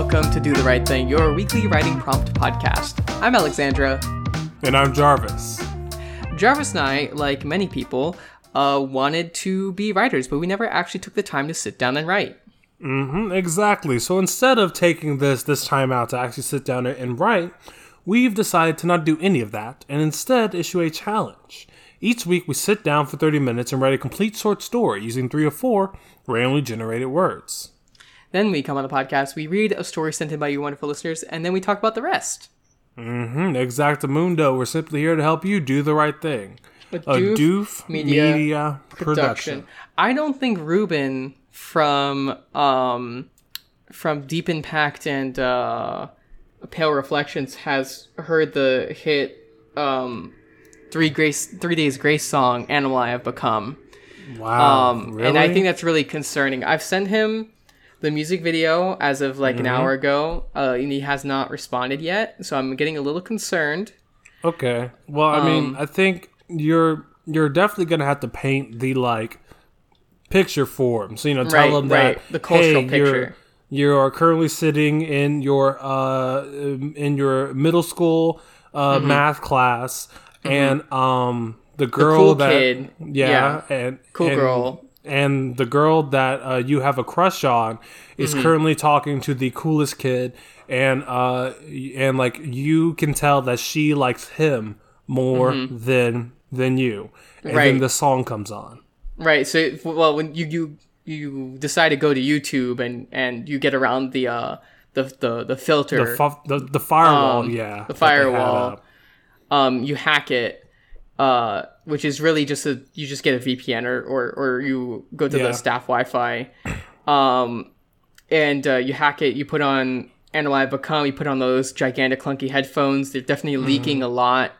welcome to Do the Right Thing, your weekly writing prompt podcast. I'm Alexandra. And I'm Jarvis. Jarvis and I, like many people, uh, wanted to be writers, but we never actually took the time to sit down and write. Mm-hmm, exactly. So instead of taking this this time out to actually sit down and write, we've decided to not do any of that and instead issue a challenge. Each week we sit down for 30 minutes and write a complete short story using three or four randomly generated words. Then we come on the podcast, we read a story sent in by you wonderful listeners, and then we talk about the rest. Mm-hmm. Exactamundo. We're simply here to help you do the right thing. A A Doof doof Media media, production. I don't think Ruben from um from Deep Impact and uh Pale Reflections has heard the hit um Three Grace Three Days Grace song Animal I Have Become. Wow. Um really? and I think that's really concerning. I've sent him the music video as of like an Mm-hmm. hour ago, uh, and he has not responded yet. So I'm getting a little concerned. Okay. Well, I Um, mean, I think you're you're definitely gonna have to paint the like picture for him. So you know, tell Right, them that right. The cultural hey, picture. You're, you are currently sitting in your uh in your middle school uh Mm-hmm. math class, and um the girl cool that kid. yeah, and Cool and- girl. And the girl that uh, you have a crush on is Mm-hmm. currently talking to the coolest kid and uh and like you can tell that she likes him more than than you and Mm-hmm. Right. then the song comes on Right. So, well, when you you you decide to go to YouTube and and you get around the uh the the the filter, the fu- the, the firewall Um, yeah the that they had firewall. um, you hack it, uh, which is really just a you just get a VPN or or, or you go to Yeah. the staff Wi-Fi, um, and uh, you hack it. You put on Become. You put on those gigantic clunky headphones. They're definitely leaking a lot.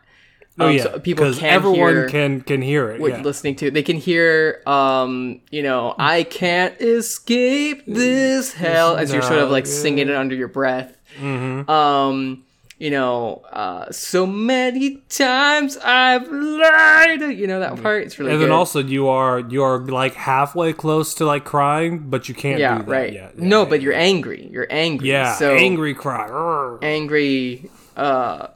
oh Um, yeah so people can't everyone hear- can can hear it what yeah. listening to. They can hear, um, you know, I can't escape this hell as you're sort of like singing it under your breath. Mm-hmm. Um, you know, uh, so many times I've lied. You know that part. It's really and good. then also you are you are like halfway close to like crying but you can't yeah, do that right. yet no, yeah, but you're angry. You're angry. yeah So angry cry Urgh. angry, uh,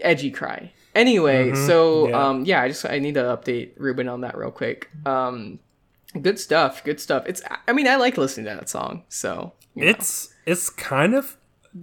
edgy cry. Anyway, so Mm-hmm. yeah. um, yeah, I just I need to update Ruben on that real quick. Um, good stuff. Good stuff. It's I mean I like listening to that song. So you know. It's it's kind of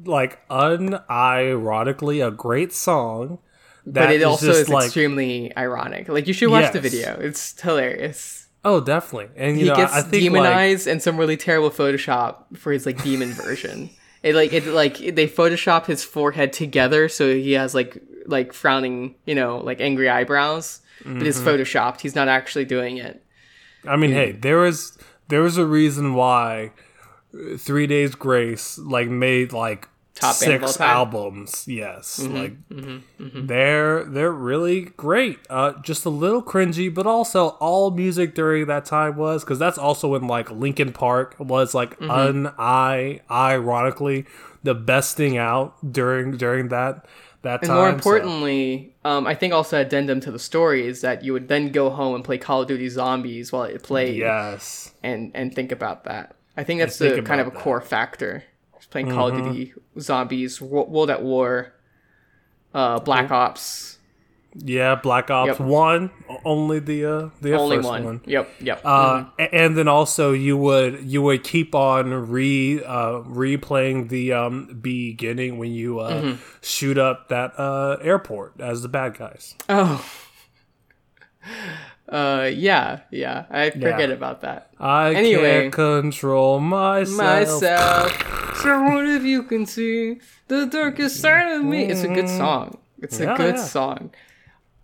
like unironically a great song. That but it is also is like extremely ironic. Like you should watch the video. It's hilarious. oh, definitely. And you He know, gets I think like, demonized and some really terrible Photoshop for his like demon version. It like it like they Photoshop his forehead together so he has like like frowning, you know, like angry eyebrows. But it's Mm-hmm. photoshopped. He's not actually doing it. I mean, hey, there is there is a reason why Three Days Grace like made like Top band of all six. Mm-hmm, albums. Yes, like they're they're really great. Uh, just a little cringy, but also all music during that time was because that's also when like Linkin Park was like Mm-hmm. un I ironically the best thing out during during that that And time. more so- importantly, um, I think also addendum to the story is that you would then go home and play Call of Duty Zombies while it played, yes, and and think about that. I think that's the kind of a that. core factor. Just playing Call of Duty Zombies, World at War, uh, Black Ops, yeah, Black Ops Yep. One, only the uh, the only first one. one. Yep, yep. Uh, a- and then also you would you would keep on re uh, replaying the um, beginning when you uh, Mm-hmm. shoot up that uh, airport as the bad guys. oh. Uh, yeah, yeah. I forget Yeah. about that. I Anyway. can't control myself. myself. so what if you can see the darkest side of me? It's a good song. It's Yeah, a good yeah. song.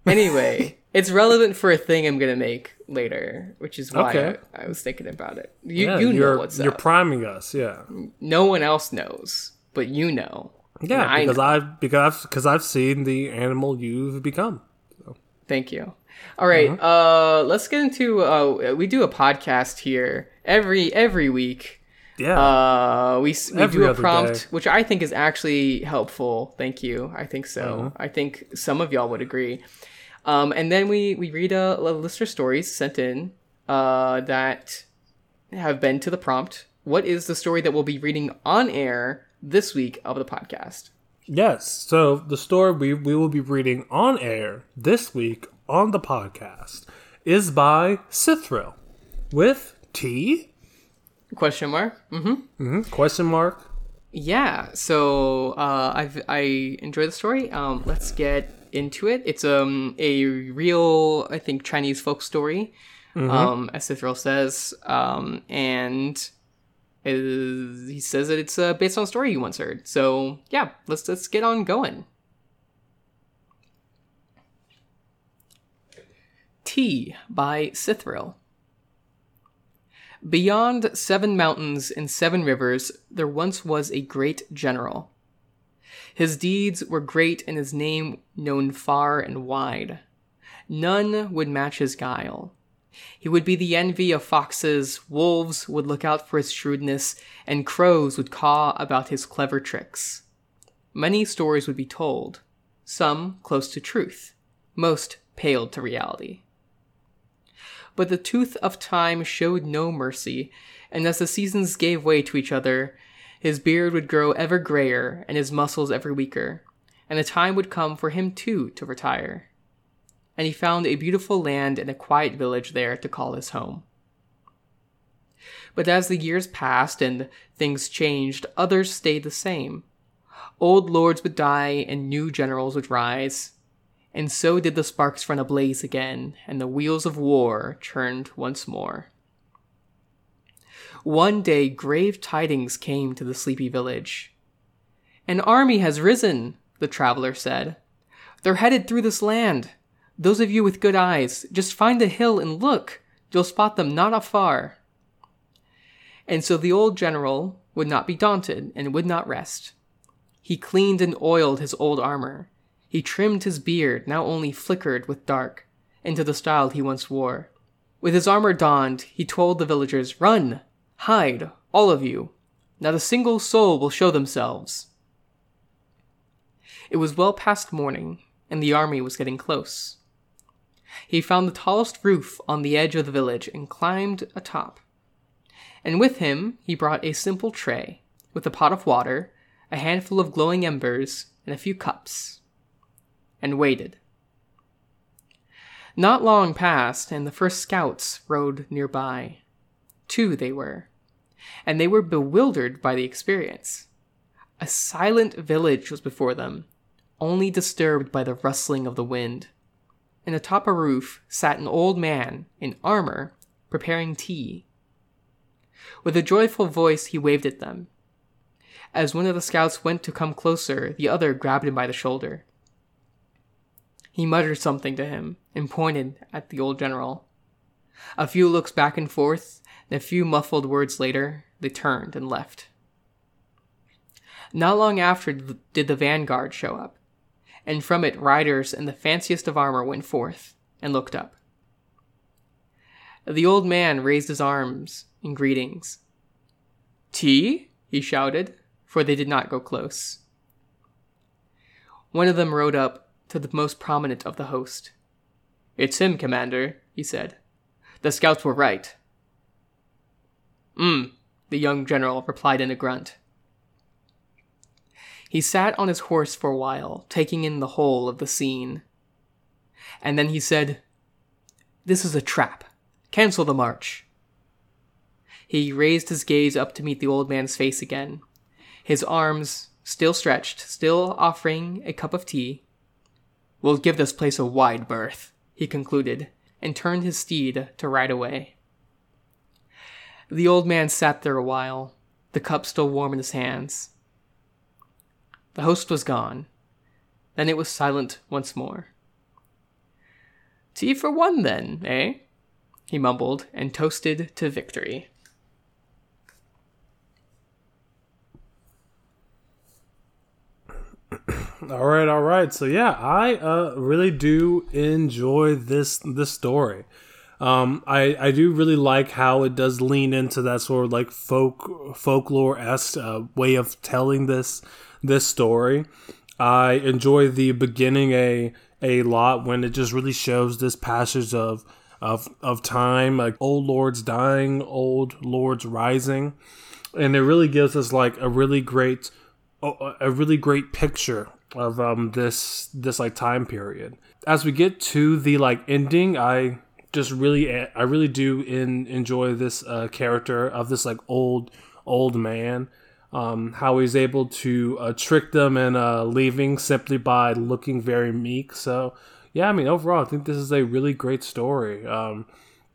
Anyway, it's relevant for a thing I'm gonna make later, which is why Okay. I, I was thinking about it. You you know you're, what's you're priming us, yeah, no one else knows, but you know. yeah, And I because know. I've because I've because I've seen the animal you've become. Thank you. All right, Uh-huh. uh, let's get into. Uh, we do a podcast here every every week. Yeah, Uh, we we Every do a prompt, day. which I think is actually helpful. Thank you. I think so. Uh-huh. I think some of y'all would agree. Um, and then we we read a, a listener stories sent in uh, that have been to the prompt what is the story that we'll be reading on air this week of the podcast? Yes. So the story we, we will be reading on air this week on the podcast is by Cithril with T Question mark. Mm-hmm. hmm question mark. Yeah. So uh, I've I enjoy the story. Um, let's get into it. It's um a real I think Chinese folk story, um as Cithril says, um and is, he says that it's uh, based on a story you once heard. So yeah, let's let's get on going. Tea by Cithril. Beyond seven mountains and seven rivers, there once was a great general. His deeds were great and his name known far and wide. None would match his guile. He would be the envy of foxes, wolves would look out for his shrewdness, and crows would caw about his clever tricks. Many stories would be told, some close to truth, most paled to reality. But the tooth of time showed no mercy, and as the seasons gave way to each other, his beard would grow ever grayer and his muscles ever weaker, and the time would come for him too to retire. And he found a beautiful land and a quiet village there to call his home. But as the years passed and things changed, others stayed the same. Old lords would die and new generals would rise. And so did the sparks run ablaze again, and the wheels of war churned once more. One day grave tidings came to the sleepy village. An army has risen, the traveler said. They're headed through this land. Those of you with good eyes, just find a hill and look. You'll spot them not afar. And so the old general would not be daunted and would not rest. He cleaned and oiled his old armor. He trimmed his beard, now only flickered with dark, into the style he once wore. With his armor donned, he told the villagers, Run! Hide, all of you! Not a single soul will show themselves. It was well past morning, and the army was getting close. He found the tallest roof on the edge of the village and climbed atop. And with him he brought a simple tray, with a pot of water, a handful of glowing embers, and a few cups and waited. Not long passed, and the first scouts rode nearby. Two they were, and they were bewildered by the experience. A silent village was before them, only disturbed by the rustling of the wind. And atop a roof sat an old man in armor preparing tea. With a joyful voice, he waved at them. As one of the scouts went to come closer, the other grabbed him by the shoulder. He muttered something to him and pointed at the old general. A few looks back and forth, and a few muffled words later, they turned and left. Not long after did the vanguard show up, and from it riders in the fanciest of armor went forth and looked up. The old man raised his arms in greetings. Tea? he shouted, for they did not go close. One of them rode up to the most prominent of the host. It's him, Commander, he said. The scouts were right. Mm, the young general replied in a grunt. He sat on his horse for a while, taking in the whole of the scene. And then he said, This is a trap. Cancel the march. He raised his gaze up to meet the old man's face again, his arms still stretched, still offering a cup of tea, We'll give this place a wide berth, he concluded, and turned his steed to ride away. The old man sat there a while, the cup still warm in his hands. The host was gone. Then it was silent once more. Tea for one, then, eh? He mumbled and toasted to victory. All right, all right. So yeah, I uh, really do enjoy this this story. Um, I I do really like how it does lean into that sort of like folk folklore esque uh, way of telling this this story. I enjoy the beginning a a lot when it just really shows this passage of of of time, like old lords dying, old lords rising. and it really gives us like a really great, a really great picture of um this this like time period. As we get to the like ending, I just really I really do in, enjoy this uh, character of this like old old man. Um, how he's able to uh, trick them and uh, leaving simply by looking very meek. So yeah, I mean overall, I think this is a really great story. Um,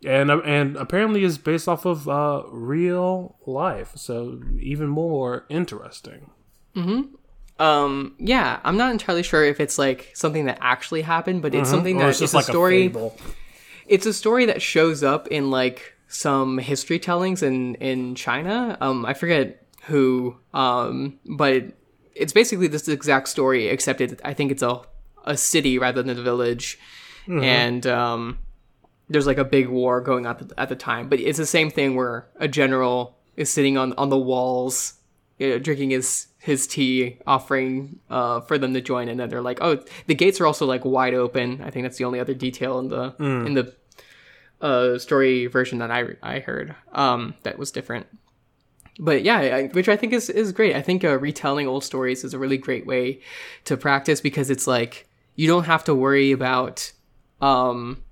and uh, and apparently is based off of uh, real life, so even more interesting. Hmm. Um. Yeah, I'm not entirely sure if it's like something that actually happened, but it's Mhm. something that it's a like story. fable. it's a story that shows up in like some history tellings in in China. Um, I forget who. Um, but it's basically this exact story, except it, I think it's a a city rather than a village, and um, there's like a big war going on at the, at the time. But it's the same thing where a general is sitting on on the walls, you know, drinking his his tea, offering uh, for them to join, and then they're like, "Oh, the gates are also like wide open." I think that's the only other detail in the in the uh, story version that I I heard um, that was different. But yeah, I, which I think is is great. I think uh, retelling old stories is a really great way to practice because it's like you don't have to worry about um,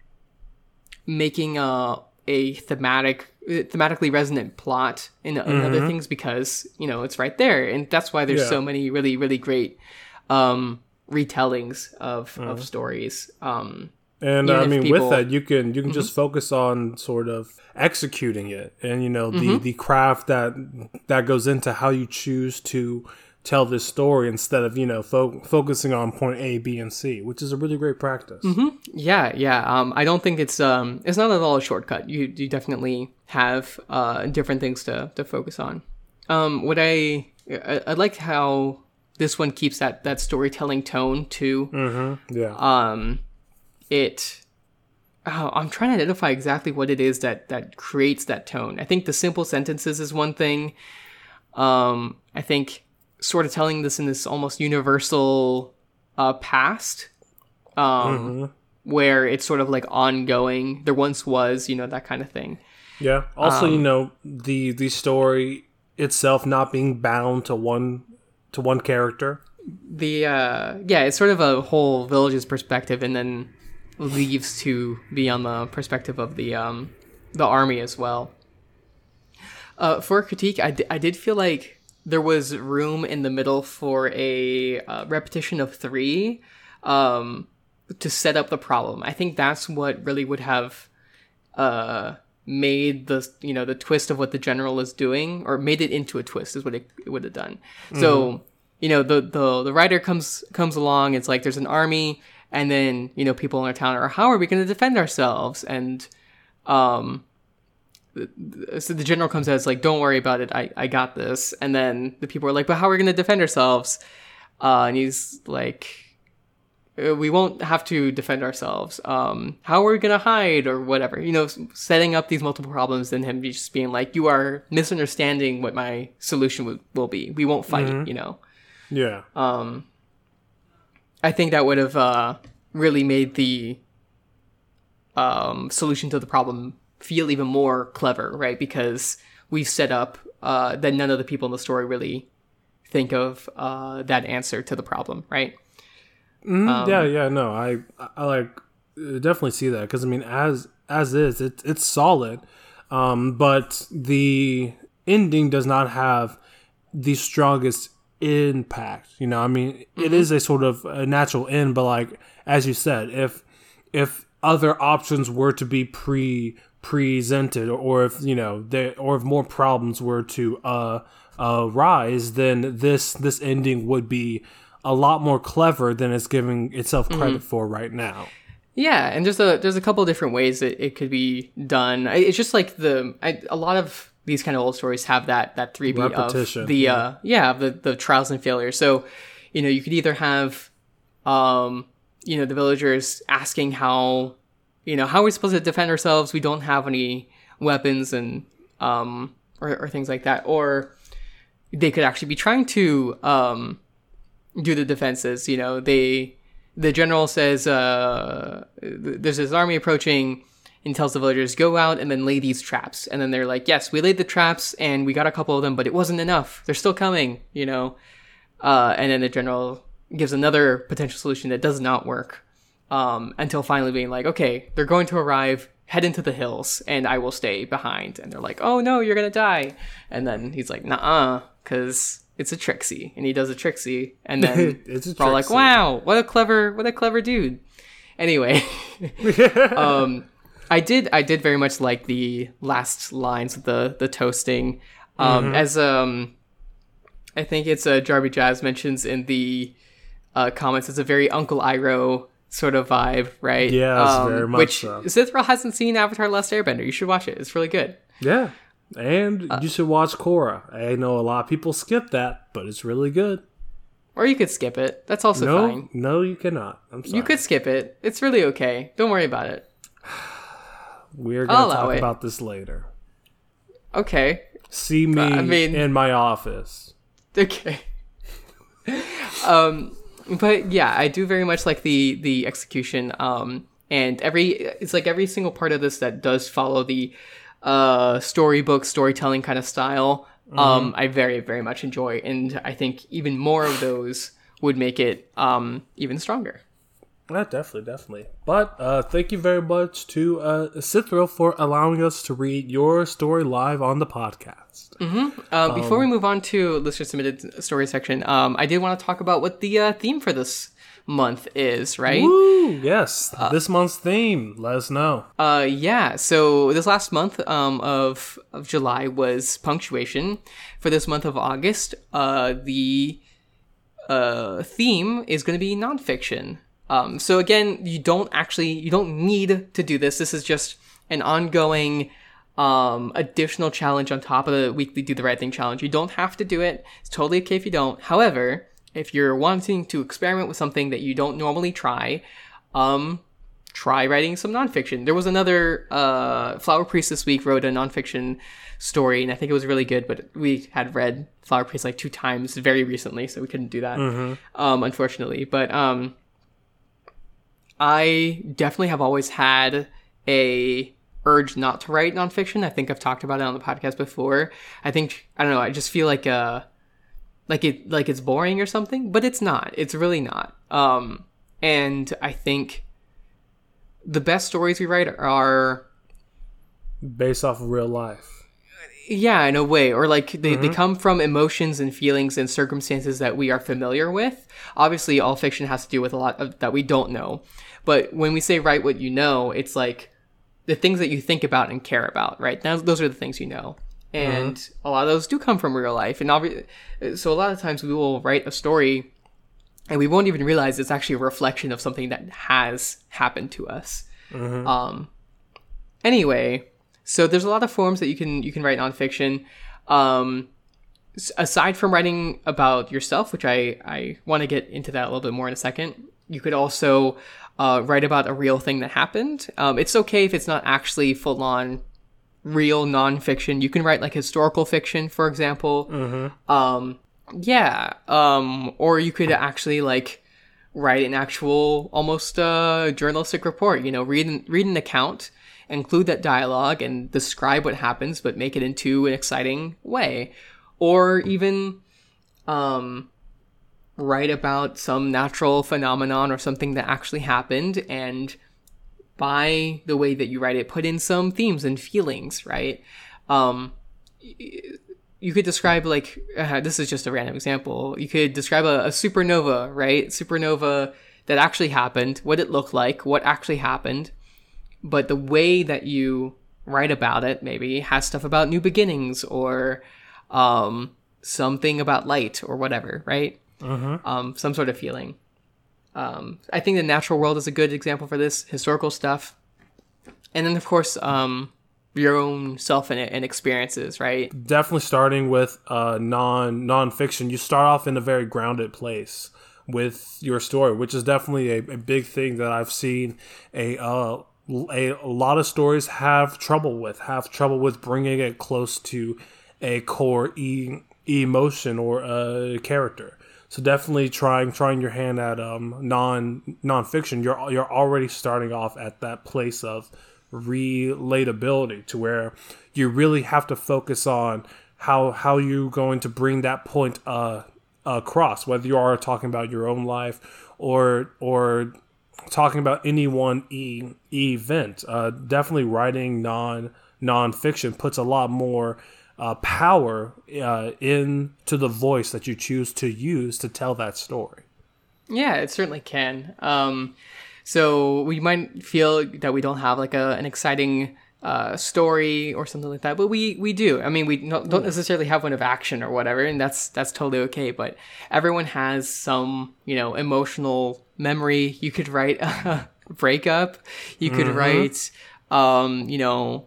making a a thematic thematically resonant plot in, in other things because you know it's right there. And that's why there's Yeah. so many really really great um retellings of of stories. Um And I mean, people- with that, you can you can just focus on sort of executing it, and you know the Mm-hmm. the craft that that goes into how you choose to tell this story instead of you know fo- focusing on point A, B, and C, which is a really great practice. Yeah, yeah. Um, I don't think it's um, it's not at all a shortcut. You you definitely have uh different things to to focus on. Um, what I I, I like how this one keeps that that storytelling tone too. Yeah, Um, it. Oh, I'm trying to identify exactly what it is that that creates that tone. I think the simple sentences is one thing. Um, I think sort of telling this in this almost universal uh, past, um, where it's sort of like ongoing. There once was, you know, that kind of thing. yeah. Also, um, you know the the story itself not being bound to one to one character. The uh, yeah, it's sort of a whole village's perspective, and then leaves to be on the perspective of the um, the army as well. Uh, for a critique, I, d- I did feel like there was room in the middle for a uh, repetition of three um, to set up the problem. I think that's what really would have uh, made the you know the twist of what the general is doing, or made it into a twist is what it, it would have done. So you know the the the writer comes comes along. It's like there's an army, and then you know people in our town are how are we going to defend ourselves and um so the general comes out it's like don't worry about it. I i got this. And then the people are like but how are we going to defend ourselves? Uh and he's like "Uh, we won't have to defend ourselves. Um how are we going to hide or whatever? You know setting up these multiple problems and him just being like you are misunderstanding what my solution w- will be. We won't fight you know? Yeah, um, I think that would have uh, really made the um, solution to the problem feel even more clever, right? Because we've set up uh, that none of the people in the story really think of uh, that answer to the problem, right? Mhm, Um, yeah, yeah. No, I I like definitely see that because I mean, as as is, it's it's solid, um, but the ending does not have the strongest impact. You know, I mean, it is a sort of a natural end, but like as you said, if if other options were to be pre presented, or if you know, there, or if more problems were to uh, uh rise, then this this ending would be a lot more clever than it's giving itself credit for right now. Yeah, and there's a there's a couple different ways that it could be done. I- It's just like the I, a lot of these kind of old stories have that that three beat Repetition, of the yeah. uh yeah the the trials and failures. So you know you could either have um you know the villagers asking how you know how are we supposed to defend ourselves? We don't have any weapons and um or, or things like that, or they could actually be trying to um do the defenses. You know, they the general says uh, th- there's this army approaching, and tells the villagers go out and then lay these traps. And then they're like yes we laid the traps and we got a couple of them but it wasn't enough. They're still coming you know. Uh, and then the general gives another potential solution that does not work um, until finally being like okay they're going to arrive head into the hills and i will stay behind and they're like oh no you're gonna die and then he's like nah because it's a Trixie, and he does a Trixie, and then It's a all like, "Wow, what a clever, what a clever dude." Anyway, um, I did, I did very much like the last lines of the the toasting, um, Mm-hmm. as um, I think it's uh, Jarby Jazz mentions in the uh, comments. It's a very Uncle Iroh sort of vibe, right? Yeah, um, very much Which so. Cithril hasn't seen Avatar: Last Airbender. You should watch it. It's really good. Yeah. And Uh, you should watch Korra. I know a lot of people skip that, but it's really good. Or you could skip it. That's also no, fine. no, you cannot. I'm sorry. You could skip it. It's really okay. Don't worry about it. We're gonna talk it. about this later. Okay. See me I mean- in my office. Okay. um but yeah, I do very much like the the execution um and every it's like every single part of this that does follow the uh storybook storytelling kind of style um I very very much enjoy and I think even more of those would make it um even stronger. Yeah, definitely, definitely. But uh, thank you very much to uh, for allowing us to read your story live on the podcast. Uh, before we move on to listener submitted story section, um, I did want to talk about what the uh, theme for this month is, right? Woo! Yes, this month's theme. Let us know. Uh, yeah. So this last month um, of of July was punctuation. For this month of August, uh, the uh, theme is going to be nonfiction. Um, so again, you don't actually you don't need to do this. This is just an ongoing um, additional challenge on top of the weekly do the right thing challenge. You don't have to do it. It's totally okay if you don't. However, if you're wanting to experiment with something that you don't normally try, um, try writing some nonfiction. There was another uh, Flower Priest this week wrote a nonfiction story, and I think it was really good. But we had read Flower Priest like two times very recently, so we couldn't do that, um, unfortunately. But um, I definitely have always had a urge not to write nonfiction. I think I've talked about it on the podcast before. I think I don't know. I just feel like uh like it like it's boring or something, but it's not. It's really not. Um, and I think the best stories we write are Based off of real life. yeah in a way or like they, they come from emotions and feelings and circumstances that we are familiar with obviously all fiction has to do with a lot of that we don't know but when we say write what you know it's like the things that you think about and care about right? Now those are the things you know. And a lot of those do come from real life. And obvi- so a lot of times we will write a story and we won't even realize it's actually a reflection of something that has happened to us. Um anyway so there's a lot of forms that you can you can write nonfiction. Um aside from writing about yourself which i i want to get into that a little bit more in a second you could also uh, write about a real thing that happened. Um, it's okay if it's not actually full on real nonfiction. You can write like historical fiction for example. Um yeah um or you could actually like write an actual almost uh journalistic report. You know read an, read an account include that dialogue and describe what happens but make it into an exciting way. Or even um write about some natural phenomenon or something that actually happened and by the way that you write it put in some themes and feelings right? Um you could describe like uh, this is just a random example. You could describe a, a supernova right? Supernova that actually happened what it looked like what actually happened. But the way that you write about it maybe has stuff about new beginnings or um, something about light or whatever right um, some sort of feeling um, i think the natural world is a good example for this historical stuff and then of course um, your own self and, and experiences right Definitely starting with uh, non nonfiction. You start off in a very grounded place with your story, which is definitely a, a big thing that I've seen a uh, a, a lot of stories have trouble with, have trouble with bringing it close to a core e- emotion or a character. So definitely trying trying your hand at um, non nonfiction. You're you're already starting off at that place of relatability to where you really have to focus on how how you're going to bring that point uh, across, whether you are talking about your own life or or talking about any one e- event. Uh, definitely writing non nonfiction puts a lot more uh, power uh, into the voice that you choose to use to tell that story. Yeah, it certainly can. Um, so we might feel that we don't have like a, an exciting uh, story or something like that, but we we do. I mean, we don't necessarily have one of action or whatever, and that's that's totally okay. But everyone has some you know emotional memory. You could write a breakup. You could mm-hmm. write, um, you know,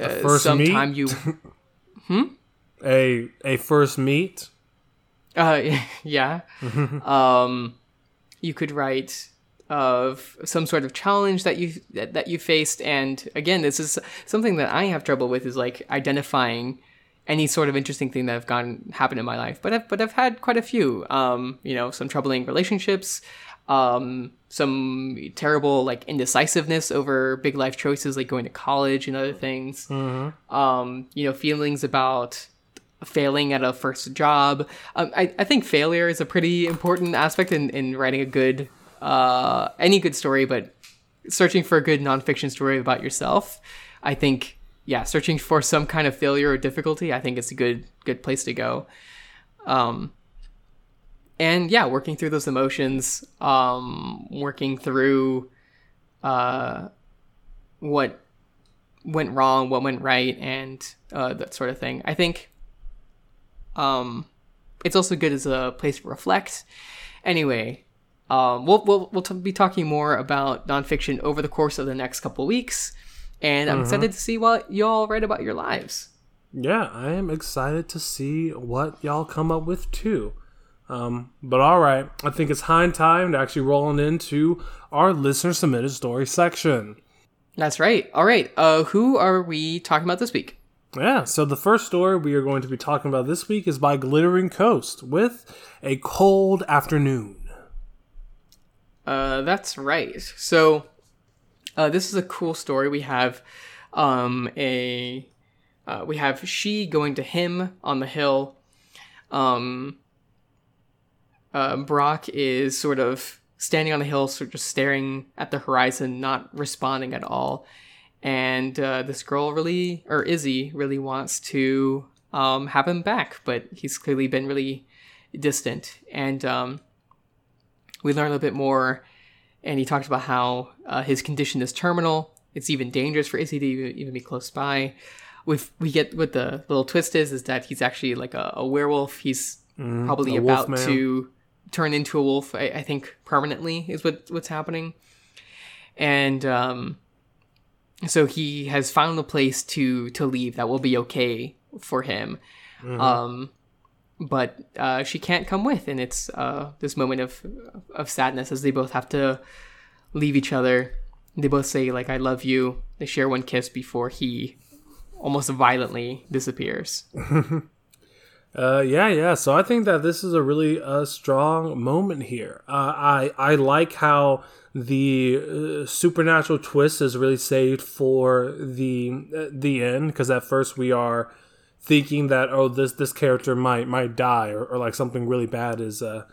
uh, sometime meet? you. hmm. A a first meet. Uh, yeah. um, you could write of some sort of challenge that you that, you faced and again this is something that i have trouble with is like identifying any sort of interesting thing that have gone happened in my life but i've but i've had quite a few um you know some troubling relationships um some terrible like indecisiveness over big life choices like going to college and other things mm-hmm. um you know feelings about failing at a first job um, I, I think failure is a pretty important aspect in, in writing a good uh, any good story, but searching for a good nonfiction story about yourself, I think, yeah, searching for some kind of failure or difficulty, I think it's a good good place to go. Um, and yeah, working through those emotions, um, working through uh, what went wrong, what went right, and uh, that sort of thing. I think um, it's also good as a place to reflect. Anyway, um, we'll we'll, we'll t- be talking more about nonfiction over the course of the next couple weeks, and I'm mm-hmm. excited to see what y'all write about your lives. Yeah, I am excited to see what y'all come up with too. Um, but all right, I think it's high time to actually rolling into our listener submitted story section. That's right. All right, uh, who are we talking about this week? Yeah, so the first story we are going to be talking about this week is by Glittering Coast with a cold afternoon. Uh, that's right. So, uh, this is a cool story. We have um, a uh, we have she going to him on the hill. Um, uh, Brock is sort of standing on the hill, sort of just staring at the horizon, not responding at all. And uh, this girl really, or Izzy, really wants to um, have him back, but he's clearly been really distant. And um, we learn a little bit more, and he talks about how uh, his condition is terminal. It's even dangerous for Izzy to even be close by. we we get what the little twist is is that he's actually like a, a werewolf. He's mm, probably about to turn into a wolf. I, I, think permanently is what what's happening, and um, so he has found a place to to leave that will be okay for him. Mm-hmm. Um, but uh, she can't come with, and it's uh, this moment of of sadness as they both have to leave each other. They both say like "I love you." They share one kiss before he almost violently disappears. uh, yeah, yeah. So I think that this is a really uh, strong moment here. Uh, I I like how the uh, supernatural twist is really saved for the uh, the end because at first we are thinking that oh this this character might might die or, or like something really bad is uh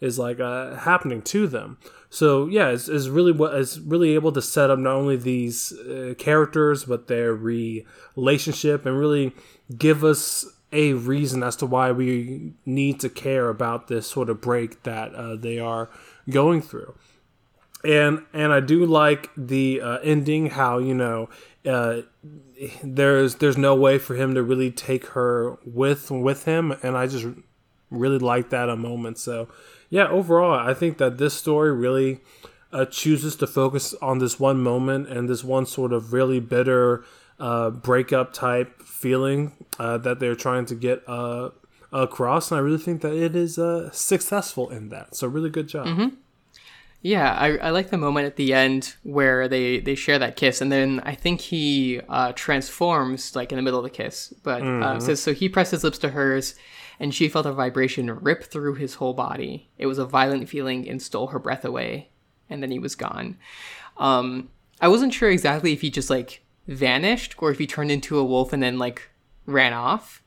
is like uh happening to them so yeah it's, it's really what is really able to set up not only these uh, characters but their relationship and really give us a reason as to why we need to care about this sort of break that uh, they are going through and and I do like the uh, ending how you know uh, there's there's no way for him to really take her with with him, and I just really like that a moment. So yeah, overall, I think that this story really uh, chooses to focus on this one moment and this one sort of really bitter uh, breakup type feeling uh, that they're trying to get uh, across, and I really think that it is uh, successful in that. So really good job. Mm-hmm. Yeah, I, I like the moment at the end where they, they share that kiss, and then I think he uh, transforms like in the middle of the kiss. But uh, mm-hmm. uh, so, so he pressed his lips to hers, and she felt a vibration rip through his whole body. It was a violent feeling and stole her breath away, and then he was gone. Um, I wasn't sure exactly if he just like vanished or if he turned into a wolf and then like ran off.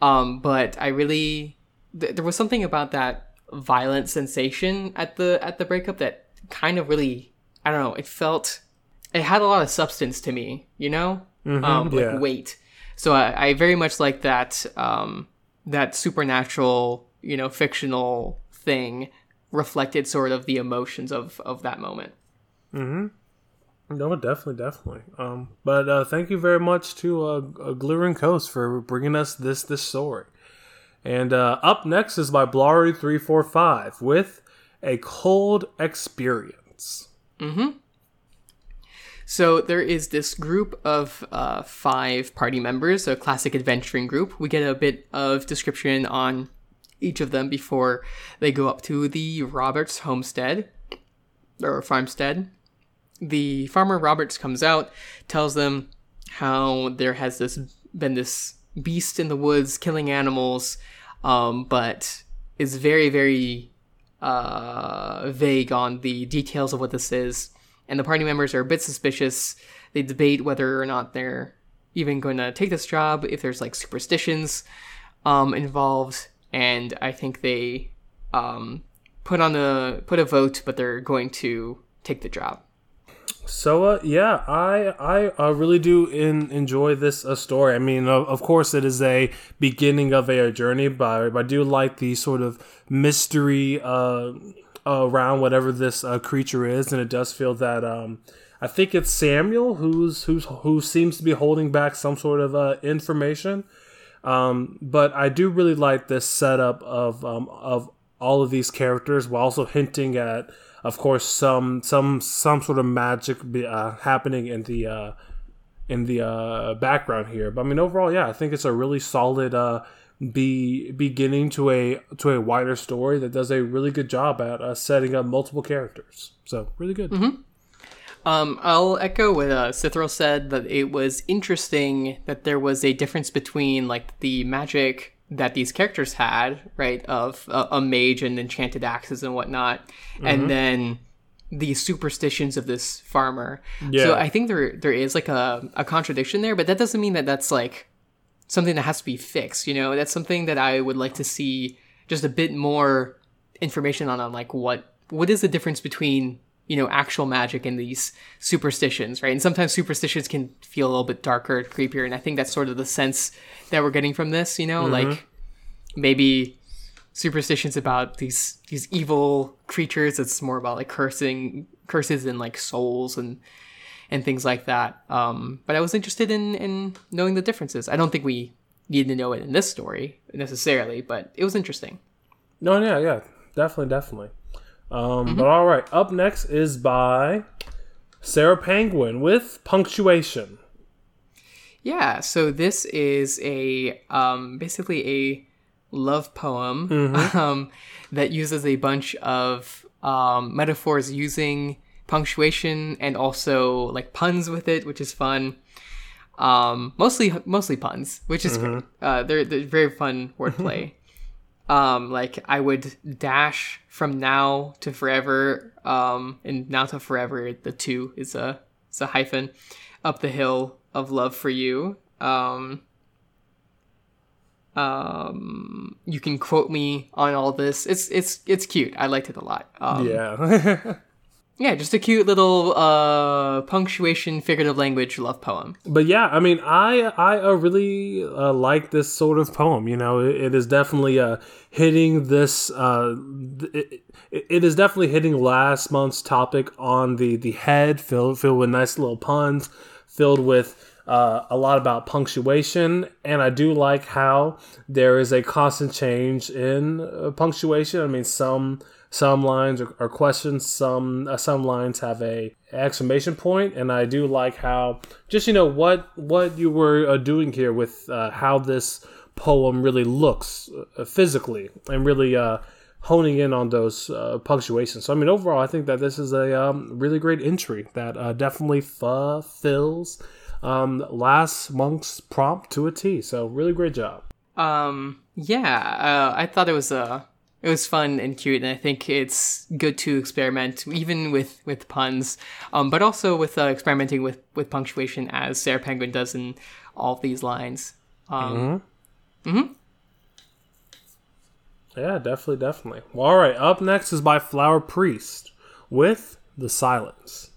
Um, but I really th- there was something about that violent sensation at the at the breakup that kind of really I don't know. It felt it had a lot of substance to me, you know, um, yeah. like weight. So I, I very much like that um, that supernatural, you know, fictional thing reflected sort of the emotions of of that moment. No, definitely, definitely. Um, but uh, thank you very much to uh, uh, Glittering Coast for bringing us this this story. And uh, up next is by Blari three four five with a cold experience. Mm-hmm. so there is this group of uh, five party members, a classic adventuring group. We get a bit of description on each of them before they go up to the Roberts homestead or farmstead. The farmer Roberts comes out, tells them how there has this been this beast in the woods killing animals, um, but is very very uh, vague on the details of what this is. And the party members are a bit suspicious. They debate whether or not they're even going to take this job, if there's like superstitions um, involved. And I think they um, put on a put a vote, but they're going to take the job. So uh, yeah, I I uh, really do in, enjoy this uh, story. I mean, of, course, it is a beginning of a, journey, but, but I do like the sort of mystery uh, around whatever this uh, creature is, and it does feel that um, I think it's Samuel who's who's who seems to be holding back some sort of uh, information. Um, but I do really like this setup of um, of all of these characters, while also hinting at, of course, some some some sort of magic uh, happening in the uh, in the uh, background here. But I mean, overall, yeah, I think it's a really solid uh, be beginning to a to a wider story that does a really good job at uh, setting up multiple characters. So really good. Um, I'll echo what uh, said that it was interesting that there was a difference between like the magic that these characters had, right, of a, a mage and enchanted axes and whatnot, and mm-hmm. then the superstitions of this farmer. Yeah. So I think there there is like a, a contradiction there, but that doesn't mean that that's like something that has to be fixed. You know, that's something that I would like to see just a bit more information on on like what what is the difference between you know actual magic and these superstitions, right? And sometimes superstitions can feel a little bit darker, creepier, and I think that's sort of the sense that we're getting from this. You know, like maybe superstitions about these these evil creatures. It's more about like cursing curses and like souls and and things like that. Um, but I was interested in in knowing the differences. I don't think we need to know it in this story necessarily, but it was interesting. No, yeah, yeah, definitely, definitely. Um, But all right, up next is by Sarah Penguin with punctuation. Yeah, so this is a um, basically a love poem um, that uses a bunch of um, metaphors using punctuation and also like puns with it, which is fun. Um, mostly mostly puns, which is great. Uh, they're, they're very fun wordplay. um, like I would dash from now to forever, um, and now to forever. The two is a is a hyphen up the hill of love for you. Um, um, you can quote me on all this. It's it's it's cute. I liked it a lot. Um, Yeah. yeah, just a cute little uh punctuation figurative language love poem. but yeah, I mean, I I uh, really uh, like this sort of poem. You know, it, it is definitely uh, hitting this. Uh, it, it is definitely hitting last month's topic on the the head, filled filled with nice little puns, filled with. Uh, a lot about punctuation, and I do like how there is a constant change in uh, punctuation. I mean, some some lines are, questions, some uh, some lines have a exclamation point, and I do like how just you know what what you were uh, doing here with uh, how this poem really looks uh, physically, and really uh, honing in on those uh, punctuations. So I mean, overall, I think that this is a um, really great entry that uh, definitely fulfills um, last month's prompt to a T. So really great job. Um, yeah, uh, I thought it was a it was fun and cute, and I think it's good to experiment even with with puns, um, but also with uh, experimenting with with punctuation as Sarah Penguin does in all of these lines. Um, Mm-hmm. Yeah, definitely, definitely. Well, all right. Up next is by Flower Priest with the Silence.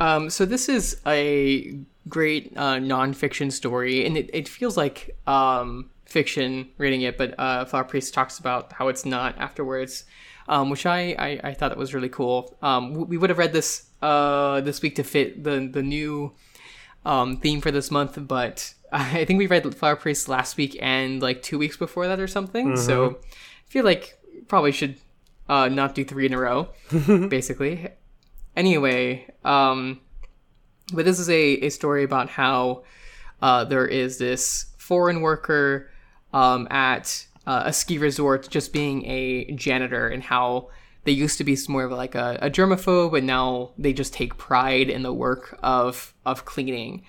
Um, so this is a great uh, nonfiction story, and it, it feels like um, fiction reading it, but uh, Flower Priest talks about how it's not afterwards, um, which I, I, I thought that was really cool. Um, we would have read this uh, this week to fit the the new um, theme for this month, but I think we read Flower Priest last week and like two weeks before that or something. So I feel like probably should uh, not do three in a row, basically. Anyway, um, but this is a, a story about how uh, there is this foreign worker um, at uh, a ski resort just being a janitor and how they used to be more of like a, a germaphobe and now they just take pride in the work of of cleaning.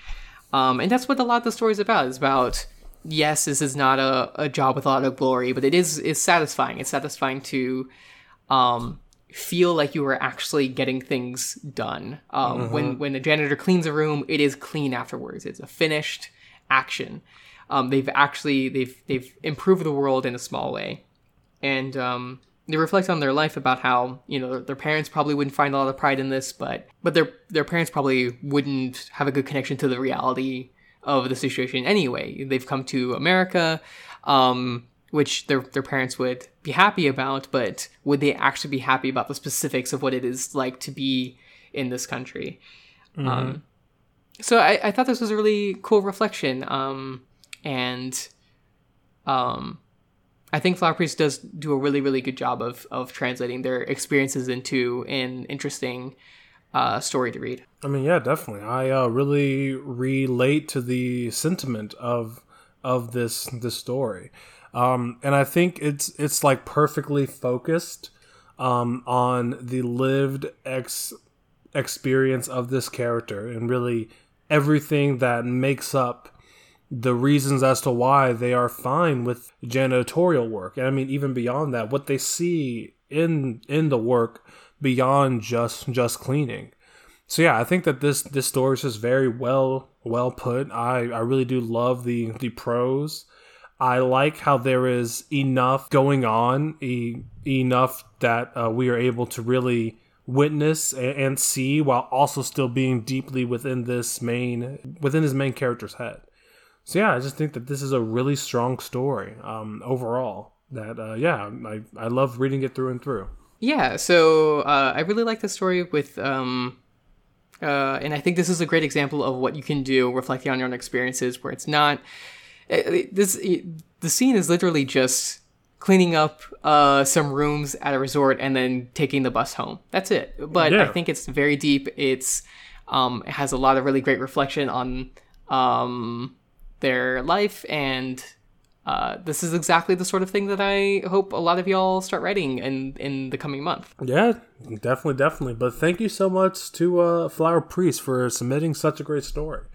Um, and that's what a lot of the story is about. It's about yes this is not a, a job with a lot of glory but it is is satisfying. It's satisfying to um, feel like you are actually getting things done. Um, when when a janitor cleans a room it is clean afterwards. It's a finished action um, they've actually they've they've improved the world in a small way and um, they reflect on their life about how you know their parents probably wouldn't find a lot of pride in this, but but their their parents probably wouldn't have a good connection to the reality of the situation anyway. They've come to America, um, which their their parents would be happy about, but would they actually be happy about the specifics of what it is like to be in this country? Um, so I, I thought this was a really cool reflection, um, and um, I think Flower Priest does do a really, really good job of of translating their experiences into an interesting uh, story to read. I mean, yeah, definitely. I uh, really relate to the sentiment of of this this story, um, and I think it's it's like perfectly focused um, on the lived ex experience of this character and really everything that makes up the reasons as to why they are fine with janitorial work. And I mean, even beyond that, what they see in in the work beyond just just cleaning. So yeah, I think that this this story is just very well well put. I I really do love the the prose. I like how there is enough going on, e- enough that uh, we are able to really witness and, and see while also still being deeply within this main within his main character's head. So yeah, I just think that this is a really strong story um, overall. That uh, yeah, I I love reading it through and through. Yeah, so uh, I really like the story with, um, uh, and I think this is a great example of what you can do reflecting on your own experiences, where it's not uh, this. The scene is literally just cleaning up uh, some rooms at a resort and then taking the bus home. That's it. But Yeah. I think it's very deep. It's um, it has a lot of really great reflection on um, their life and uh, this is exactly the sort of thing that I hope a lot of y'all start writing in in the coming month. Yeah, definitely, definitely. But thank you so much to uh, Flower Priest for submitting such a great story.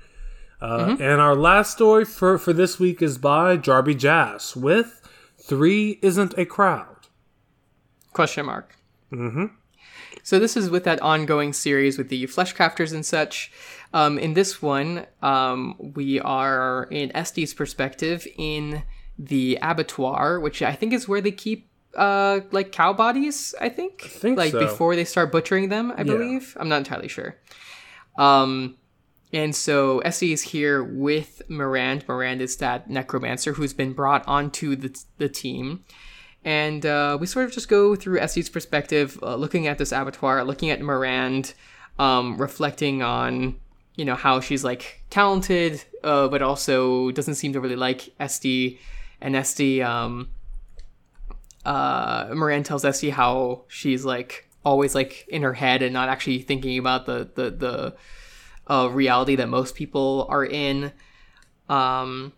Uh, And our last story for, for this week is by Jarby Jazz with Three Isn't a Crowd. Question mark. Mm-hmm. So this is with that ongoing series with the flesh crafters and such. Um, in this one, um, we are in Estes' perspective in the abattoir, which I think is where they keep uh, like cow bodies. I think, think like so. before they start butchering them. I believe. I'm not entirely sure. Um, and so Essie is here with Mirand. Mirand is that necromancer who's been brought onto the, the team. And uh, we sort of just go through Essie's perspective, uh, looking at this abattoir, looking at Mirand, um, reflecting on, you know, how she's like talented, uh, but also doesn't seem to really like Esty. And Esty, um, uh, Mirand tells Esty how she's like always like in her head and not actually thinking about the, the, the, uh, reality that most people are in. Um,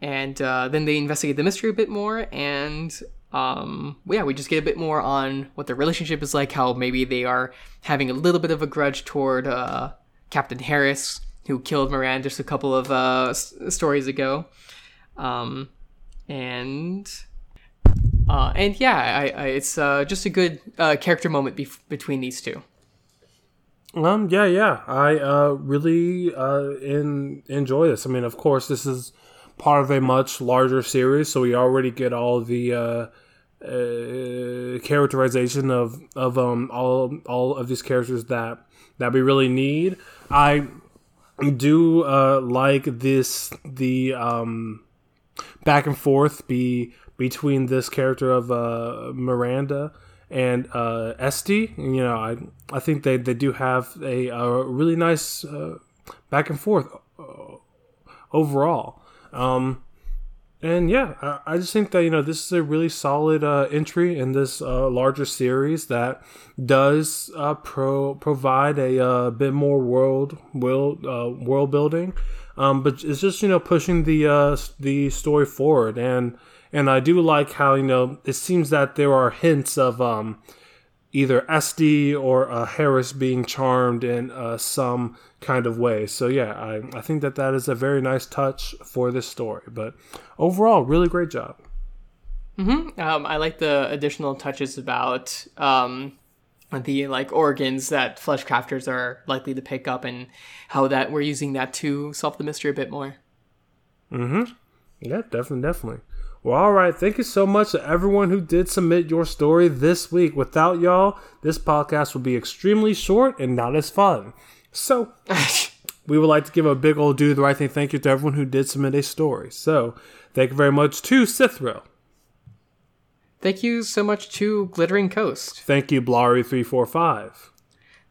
and uh, then they investigate the mystery a bit more, and um, yeah, we just get a bit more on what their relationship is like, how maybe they are having a little bit of a grudge toward uh, Captain Harris, who killed Moran just a couple of uh, s- stories ago. Um, and uh, and yeah, I, I, it's uh, just a good uh, character moment bef- between these two. Um. Yeah. Yeah. I uh really uh in enjoy this. I mean, of course, this is part of a much larger series, so we already get all the uh, uh characterization of of um all all of these characters that that we really need. I do uh like this the um back and forth be between this character of uh Miranda and uh, Esty. You know, I I think they, they do have a, a really nice uh, back and forth uh, overall. Um, and yeah, I, just think that you know this is a really solid uh, entry in this uh, larger series that does uh, pro provide a uh, bit more world world uh, world building, um, but it's just you know pushing the uh, the story forward. And and I do like how you know it seems that there are hints of um, either Esty or Harris being charmed in some kind of way. So yeah, I, I think that that is a very nice touch for this story. But overall, really great job. Mm-hmm. Um, I like the additional touches about um, the like organs that flesh crafters are likely to pick up, and how that we're using that to solve the mystery a bit more. Mm-hmm. Yeah, definitely, definitely. Well, all right. Thank you so much to everyone who did submit your story this week. Without y'all, this podcast would be extremely short and not as fun. So, we would like to give a big old do the right thing thank you to everyone who did submit a story. So, thank you very much to Sithro. Thank you so much to Glittering Coast. Thank you, Blari345.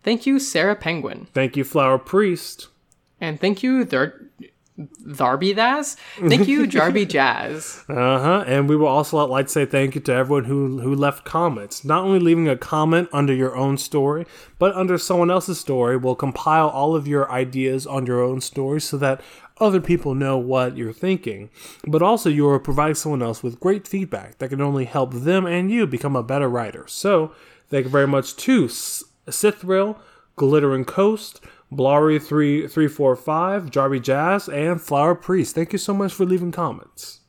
Thank you, Sarah Penguin. Thank you, Flower Priest. And thank you, Third. Darby Daz. Thank you, Jarby Jazz. Uh huh. And we will also like to say thank you to everyone who who left comments. Not only leaving a comment under your own story, but under someone else's story. We'll compile all of your ideas on your own story so that other people know what you're thinking. But also, you are providing someone else with great feedback that can only help them and you become a better writer. So, thank you very much to Sithril, Glittering Coast. Blari three three four five, Jarby Jazz, and Flower Priest. Thank you so much for leaving comments.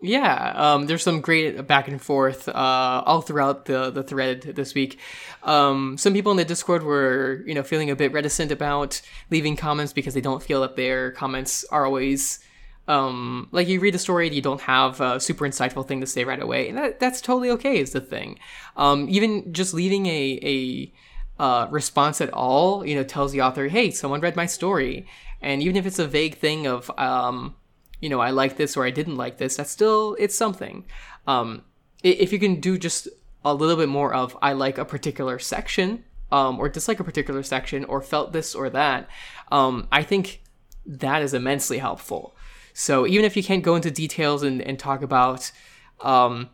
Yeah, um, there's some great back and forth uh, all throughout the the thread this week. Um, some people in the Discord were you know feeling a bit reticent about leaving comments because they don't feel that their comments are always um, like you read a story and you don't have a super insightful thing to say right away, and that, that's totally okay. Is the thing. Um, even just leaving a a uh, response at all, you know, tells the author, hey, someone read my story. And even if it's a vague thing of, um, you know, I like this or I didn't like this, that's still, it's something. Um, if you can do just a little bit more of, I like a particular section, um, or dislike a particular section, or felt this or that, um, I think that is immensely helpful. So even if you can't go into details and, and talk about, um,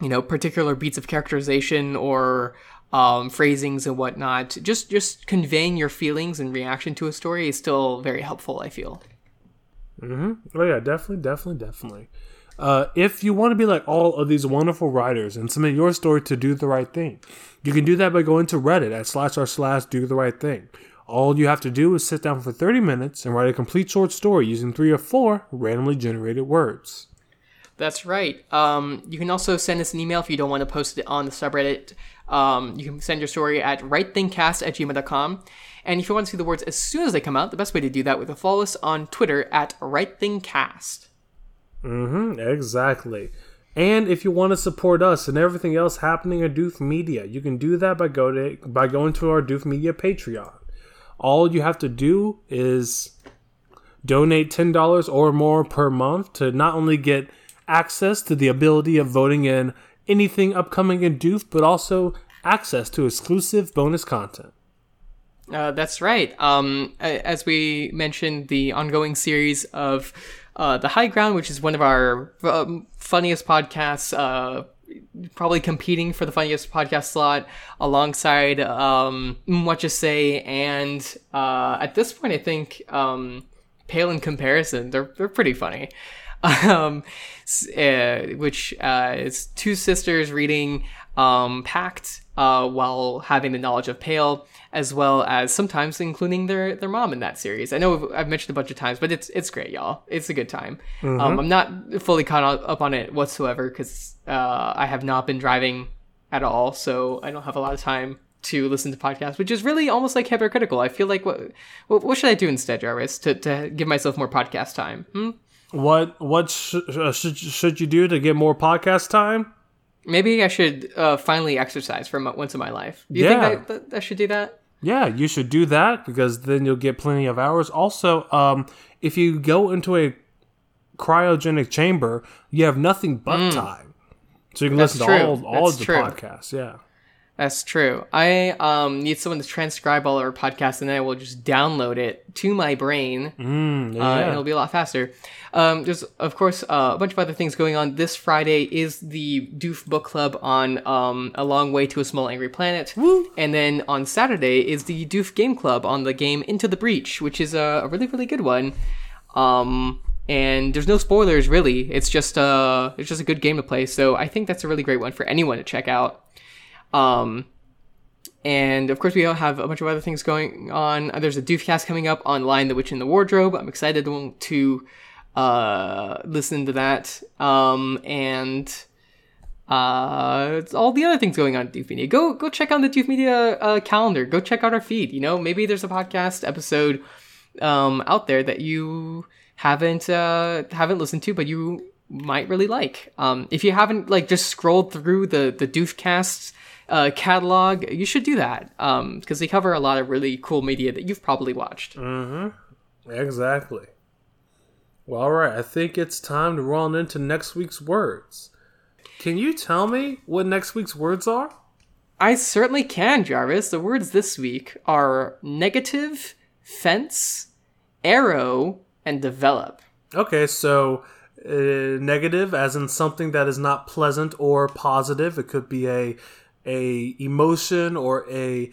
you know, particular beats of characterization or um, phrasings and whatnot. Just just conveying your feelings and reaction to a story is still very helpful. I feel. Mm-hmm. Oh yeah, definitely, definitely, definitely. Uh, if you want to be like all of these wonderful writers and submit your story to do the right thing, you can do that by going to Reddit at slash r slash do the right thing. All you have to do is sit down for 30 minutes and write a complete short story using three or four randomly generated words. That's right. Um, you can also send us an email if you don't want to post it on the subreddit. Um, you can send your story at rightthingcast at gmail.com. And if you want to see the words as soon as they come out, the best way to do that would to follow us on Twitter at rightthingcast. Mm-hmm, exactly. And if you want to support us and everything else happening at Doof Media, you can do that by go to by going to our Doof Media Patreon. All you have to do is donate ten dollars or more per month to not only get access to the ability of voting in anything upcoming in Doof, but also access to exclusive bonus content. Uh, that's right. Um, as we mentioned, the ongoing series of uh, The High Ground, which is one of our um, funniest podcasts, uh, probably competing for the funniest podcast slot alongside um, What You Say, and uh, at this point, I think um, Pale in comparison. They're, they're pretty funny. Um, uh, which uh, is two sisters reading um, Pact uh, while having the knowledge of Pale, as well as sometimes including their their mom in that series. I know I've mentioned a bunch of times, but it's it's great, y'all. It's a good time. Um, I'm not fully caught up on it whatsoever because uh, I have not been driving at all, so I don't have a lot of time to listen to podcasts, which is really almost like hypocritical. I feel like what what, what should I do instead, Jarvis, to, to give myself more podcast time? Hmm? What what sh- uh, should should you do to get more podcast time? Maybe I should uh, finally exercise for mo- once in my life. Do you Yeah. think I should do that? Yeah, you should do that because then you'll get plenty of hours. Also, um, if you go into a cryogenic chamber, you have nothing but time, so you can Mm. That's listen true. to all all That's of the true. podcasts. Yeah. That's true. I um, need someone to transcribe all our podcasts, and then I will just download it to my brain. Mm, Uh, and it'll be a lot faster. Um, there's, of course, uh, a bunch of other things going on. This Friday is the Doof Book Club on um, A Long Way to a Small Angry Planet. And then on Saturday is the Doof Game Club on the game Into the Breach, which is a, a really, really good one. Um, and there's no spoilers, really. It's just, uh, it's just a good game to play. So I think that's a really great one for anyone to check out. Um, and of course, we all have a bunch of other things going on. There's a Doofcast coming up on the Witch, in the Wardrobe. I'm excited to, uh, listen to that. Um, and uh, it's all the other things going on at Doof Media. Go go check out the Doof Media uh, calendar. Go check out our feed. You know, maybe there's a podcast episode um, out there that you haven't uh, haven't listened to, but you might really like. Um, if you haven't like just scrolled through the the Doofcasts uh, catalog, you should do that because they cover a lot of really cool media that you've probably watched. Mhm. Exactly. Well, all right. I think it's time to roll into next week's words. Can you tell me what next week's words are? I certainly can, Jarvis. The words this week are negative, fence, arrow, and develop. Okay, so uh, negative, as in something that is not pleasant or positive. It could be a a emotion or a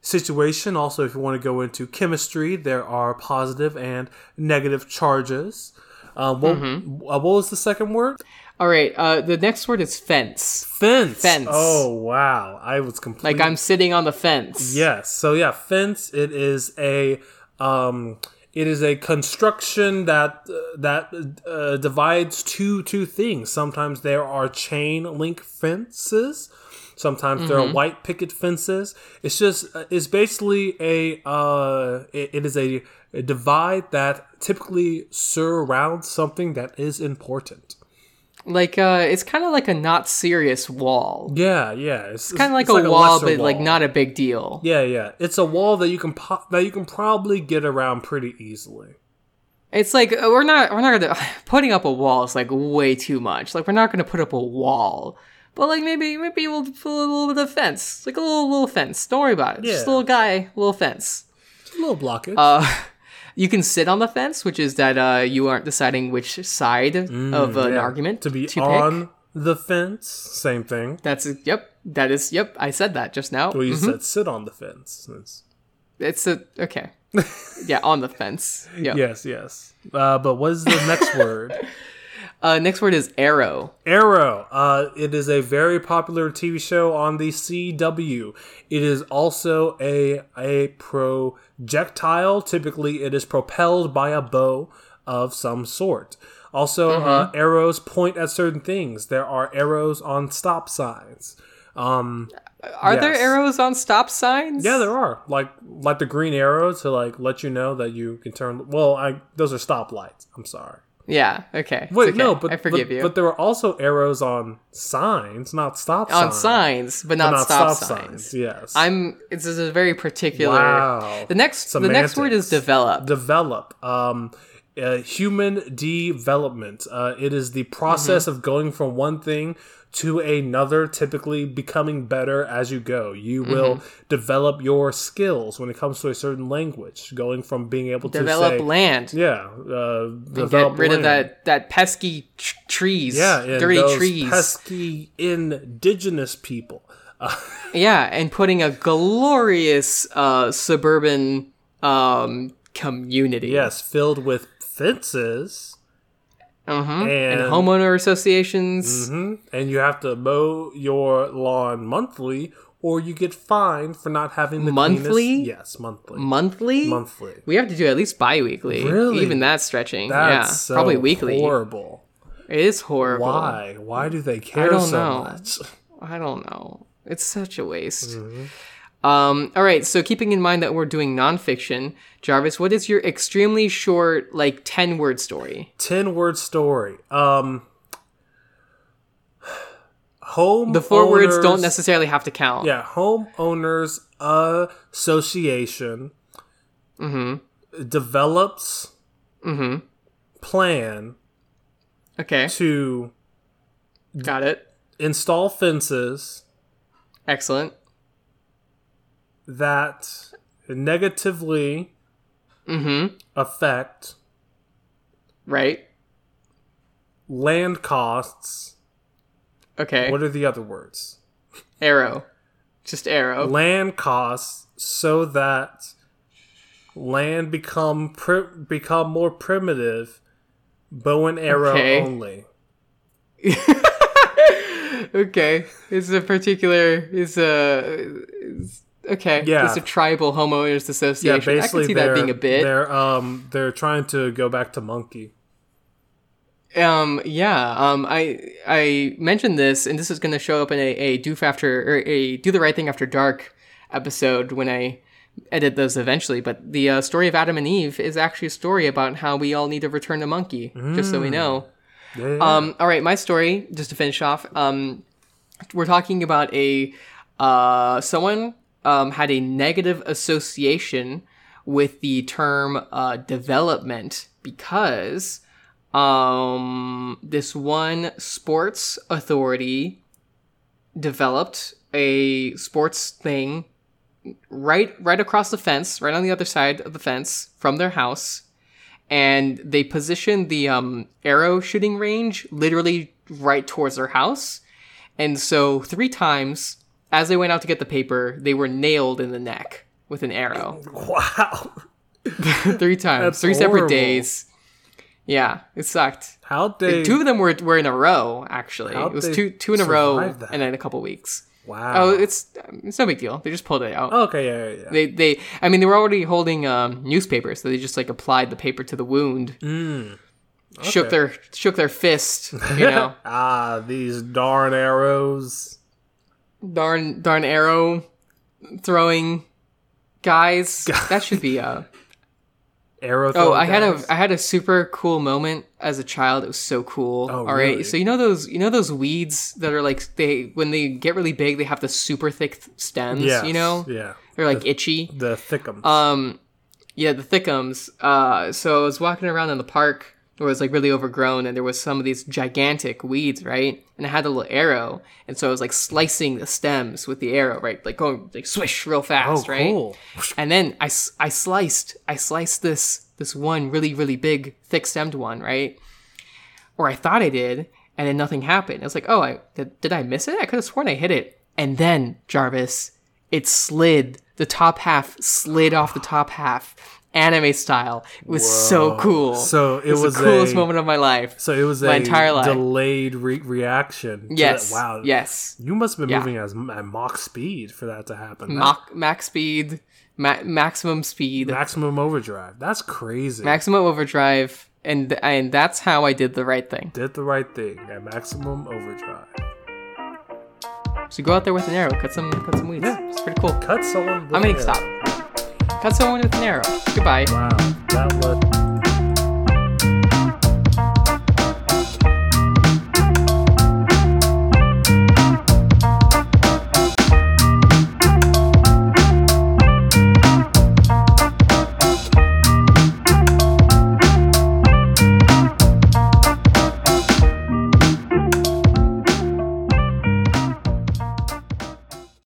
situation. Also, if you want to go into chemistry, there are positive and negative charges. Uh, what, uh, what was the second word? All right, uh, the next word is fence. Fence. Fence. Oh wow, I was completely Like I'm sitting on the fence. Yes. So yeah, fence. It is a um, it is a construction that uh, that uh, divides two two things. Sometimes there are chain link fences. Sometimes there are white picket fences. It's just uh, it's basically a uh, it, it is a, a divide that typically surrounds something that is important. Like uh, it's kind of like a not serious wall. Yeah, yeah. It's, Kind of like a wall, but like not a big deal. Yeah, yeah. It's a wall that you can po- that you can probably get around pretty easily. It's like uh, we're not we're not gonna putting up a wall is like way too much. Like we're not gonna put up a wall, but like maybe maybe we'll put a little bit of fence, like a little little fence. Don't worry about it. Just a little guy, little fence. It's a little blockage. Uh, you can sit on the fence, which is that uh, you aren't deciding which side of an Mm, Yeah. argument to be pick. on the fence. Same thing. That's yep. That is yep. I said that just now. Well, you said sit on the fence. It's- It's a okay. yeah, on the fence. Yep. Yes, yes. Uh, but what is the next word? Uh, next word is arrow. Arrow. Uh, it is a very popular TV show on the CW. It is also a a projectile. Typically, it is propelled by a bow of some sort. Also, uh, arrows point at certain things. There are arrows on stop signs. Um, Are there arrows on stop signs? yeah, there are like like the green arrow to like let you know that you can turn. Well, I those are stoplights. I'm sorry. Yeah. Okay. Wait, okay. no, but I forgive but, you. But there were also arrows on signs, not stop signs. on signs. but But not, not stop, stop, signs. signs. Yes. I'm. It's, a very particular. Wow. The next. The next word is develop. develop. Um, uh, human development. Uh, it is the process Mm-hmm. of going from one thing to another, typically becoming better as you go. You will Mm-hmm. develop your skills when it comes to a certain language, going from being able to develop land. yeah, uh, develop get rid of that that pesky tr- trees. yeah, and dirty trees. pesky indigenous people. yeah, and putting a glorious uh, suburban um, community. Yes, filled with fences. Uh-huh. And- And, homeowner associations. hmm And you have to mow your lawn monthly, or you get fined for not having the Monthly? cleanest- Yes, monthly. Monthly? monthly. We have to do at least bi-weekly. Really? Even that's stretching. That's yeah. so probably weekly. Horrible. It is horrible. Why? Why do they care don't so know. much? I don't know. It's such a waste. Mm-hmm. Um, all right, so keeping in mind that we're doing nonfiction, Jarvis, what is your extremely short, like 10 word story? Ten word story. Um. Home. The four words don't necessarily have to count. Yeah, homeowners association Mm-hmm. develops Mm-hmm. plan Okay, to got it. install fences Excellent. That negatively Mm-hmm. affect Right. land costs. Okay. What are the other words? Arrow. Just arrow. Land costs so that land become pri- become more primitive, bow and arrow Okay. only. okay. It's a particular. It's a. It's, okay. Yeah. It's a tribal homeowners Yeah, association. I basically can see that being a bit. they're um they're trying to go back to monkey. Um. Yeah. Um. I I mentioned this, and this is going to show up in a, a do after or a do the right thing after dark episode when I edit those eventually. But the uh, story of Adam and Eve is actually a story about how we all need to return to monkey. Just so we know. Yeah, Um, all right, my story, just to finish off, um, we're talking about a uh, someone um, had a negative association with the term uh, development because um, this one sports authority developed a sports thing right right across the fence, right on the other side of the fence from their house and they positioned the um, arrow shooting range literally right towards their house. And so three times, as they went out to get the paper, they were nailed in the neck with an arrow. wow. three times, That's three separate days. Yeah, it sucked. How they Two of them were were in a row. Actually, it was two two in a row, that? and then a couple weeks. Wow. Oh, it's it's no big deal. They just pulled it out. okay, yeah, yeah, yeah. They they I mean they were already holding um, newspapers, so they just like applied the paper to the wound. Mm. shook their shook their fist, you know. ah, these darn arrows. Darn darn arrow throwing guys. That should be a Arrow. Oh, I had a guys. I had a super cool moment as a child. It was so cool. Oh, All right, really? so you know those you know those weeds that are like they when they get really big they have the super thick stems. Yes, You know Yeah. they're like itchy. The thickums. Um, yeah, the thickums. Uh, so I was walking around in the park it was like really overgrown, and there was some of these gigantic weeds, right? And I had a little arrow, and so I was like slicing the stems with the arrow, right? Like going like swish real oh, fast, right? cool. And then I, I sliced I sliced this this one really really big thick stemmed one, right? Or I thought I did, and then nothing happened. I was like, oh, I did, did I miss it? I could have sworn I hit it. And then Jarvis, it slid. The top half slid off the top half, anime style. It was so cool. So it it was, was the coolest a- moment of my life. So it was my a entire life. delayed re- reaction. yes. that- Wow. Yes. You must have been Yeah. moving as at Mach speed for that to happen. Mach, max speed, ma- maximum speed, Maximum overdrive. That's crazy. maximum overdrive, and and that's how I did the right thing. Did the right thing at maximum overdrive. So go out there with an arrow, cut some cut some weeds. Yeah. It's pretty cool. Cut someone. I'm gonna stop. Cut someone with an arrow. Goodbye. Wow.